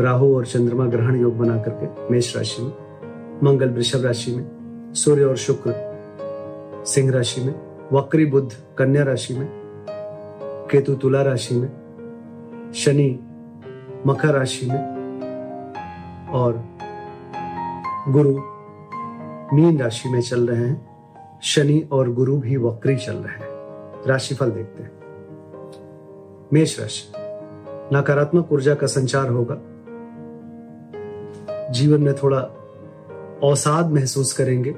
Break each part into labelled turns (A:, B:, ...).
A: राहु और चंद्रमा ग्रहण योग बना करके मेष राशि में, मंगल वृषभ राशि में, सूर्य और शुक्र सिंह राशि में, वक्री बुद्ध कन्या राशि में, केतु तुला राशि में, शनि मकर राशि में और गुरु मीन राशि में चल रहे हैं। शनि और गुरु भी वक्री चल रहे हैं। राशिफल देखते हैं। मेष राशि, नकारात्मक ऊर्जा का संचार होगा। जीवन में थोड़ा अवसाद महसूस करेंगे।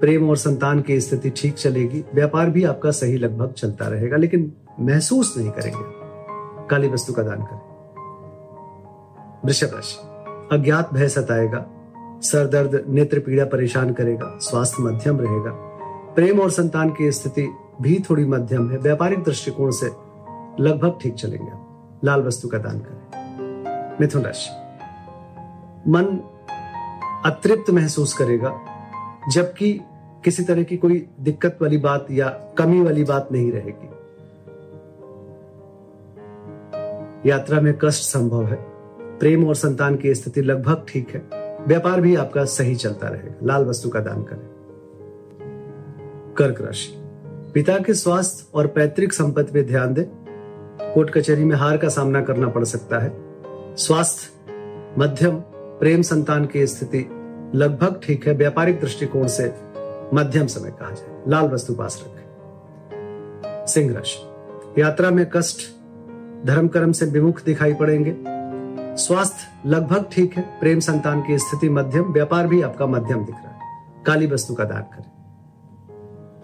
A: प्रेम और संतान की स्थिति ठीक चलेगी। व्यापार भी आपका सही लगभग चलता रहेगा, लेकिन महसूस नहीं करेंगे। काली वस्तु का दान करें। वृषभ राशि। अज्ञात भय सताएगा। सर दर्द, नेत्र पीड़ा परेशान करेगा। स्वास्थ्य मध्यम रहेगा। प्रेम और संतान की स्थिति भी थोड़ी मध्यम है। व्यापारिक दृष्टिकोण से लगभग ठीक चलेंगे लाल वस्तु का दान करें। मिथुन राशि। मन अतृप्त महसूस करेगा, जबकि किसी तरह की कोई दिक्कत वाली बात या कमी वाली बात नहीं रहेगी। यात्रा में कष्ट संभव है। प्रेम और संतान की स्थिति लगभग ठीक है। व्यापार भी आपका सही चलता रहेगा। लाल वस्तु का दान करें। कर्क राशि। पिता के स्वास्थ्य और पैतृक संपत्ति पे ध्यान दें। कोर्ट कचहरी में हार का सामना करना पड़ सकता है। स्वास्थ्य, मध्यम प्रेम संतान की स्थिति लगभग ठीक है, व्यापारिक दृष्टिकोण से मध्यम समय कहा जाए लाल वस्तु पास रखें। सिंह राशि। यात्रा में कष्ट धर्म कर्म से विमुख दिखाई पड़ेंगे। स्वास्थ्य लगभग ठीक है, प्रेम संतान की स्थिति मध्यम, व्यापार भी आपका मध्यम दिख रहा है। काली वस्तु का दान करें।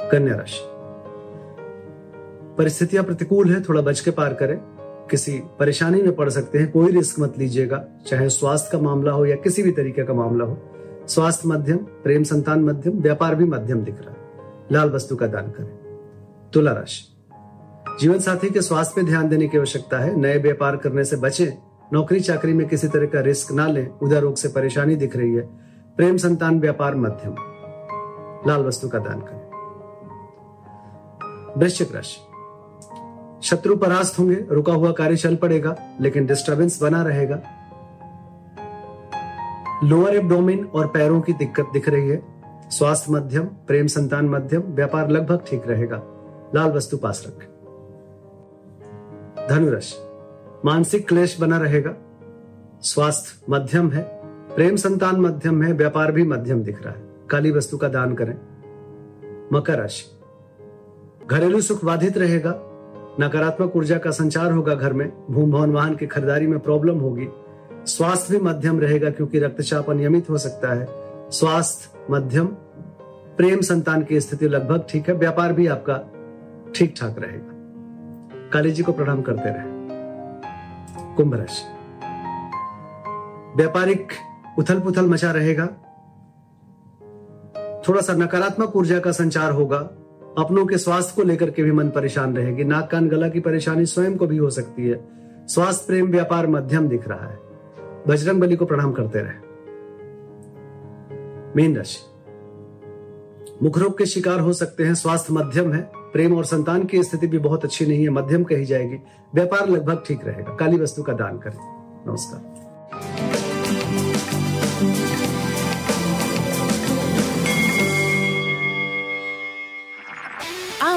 A: कन्या राशि। परिस्थितियाँ प्रतिकूल है, थोड़ा बच के पार करें। किसी परेशानी में पड़ सकते हैं, कोई रिस्क मत लीजिएगा, चाहे स्वास्थ्य का मामला हो या किसी भी तरीके का मामला हो। स्वास्थ्य मध्यम, प्रेम संतान मध्यम, व्यापार भी मध्यम दिख रहा है। लाल वस्तु का दान करें। तुला राशि। जीवन साथी के स्वास्थ्य पे ध्यान देने की आवश्यकता है। नए व्यापार करने से बचें। नौकरी चाकरी में किसी तरह का रिस्क ना लें। उधर रोग से परेशानी दिख रही है। प्रेम संतान, व्यापार मध्यम। लाल वस्तु का दान करें। वृश्चिक राशि। शत्रु परास्त होंगे, रुका हुआ कार्य चल पड़ेगा, लेकिन डिस्टरबेंस बना रहेगा। लोअर एब्डोमिन और पैरों की दिक्कत दिख रही है। स्वास्थ्य मध्यम, प्रेम संतान मध्यम, व्यापार लगभग ठीक रहेगा। लाल वस्तु पास रखें। धनुराशि। मानसिक क्लेश बना रहेगा। स्वास्थ्य मध्यम है, प्रेम संतान मध्यम है, व्यापार भी मध्यम दिख रहा है। काली वस्तु का दान करें। मकर राशि। घरेलू सुख बाधित रहेगा। नकारात्मक ऊर्जा का संचार होगा घर में, भूम भवन वाहन की खरीदारी में प्रॉब्लम होगी। स्वास्थ्य भी मध्यम रहेगा क्योंकि रक्तचाप अनियमित हो सकता है। स्वास्थ्य मध्यम, प्रेम संतान की स्थिति लगभग ठीक है, व्यापार भी आपका ठीक ठाक रहेगा। काली जी को प्रणाम करते रहे। कुंभ राशि। व्यापारिक उथल पुथल मचा रहेगा। थोड़ा सा नकारात्मक ऊर्जा का संचार होगा। अपनों के स्वास्थ्य को लेकर के भी मन परेशान रहेगी। नाक कान गला की परेशानी स्वयं को भी हो सकती है। स्वास्थ्य प्रेम व्यापार मध्यम दिख रहा है। बजरंग बली को प्रणाम करते रहे। मीन राशि। मुख रोग के शिकार हो सकते हैं। स्वास्थ्य मध्यम है। प्रेम और संतान की स्थिति भी बहुत अच्छी नहीं है। मध्यम कही जाएगी। व्यापार लगभग ठीक रहेगा। काली वस्तु का दान करें। नमस्कार।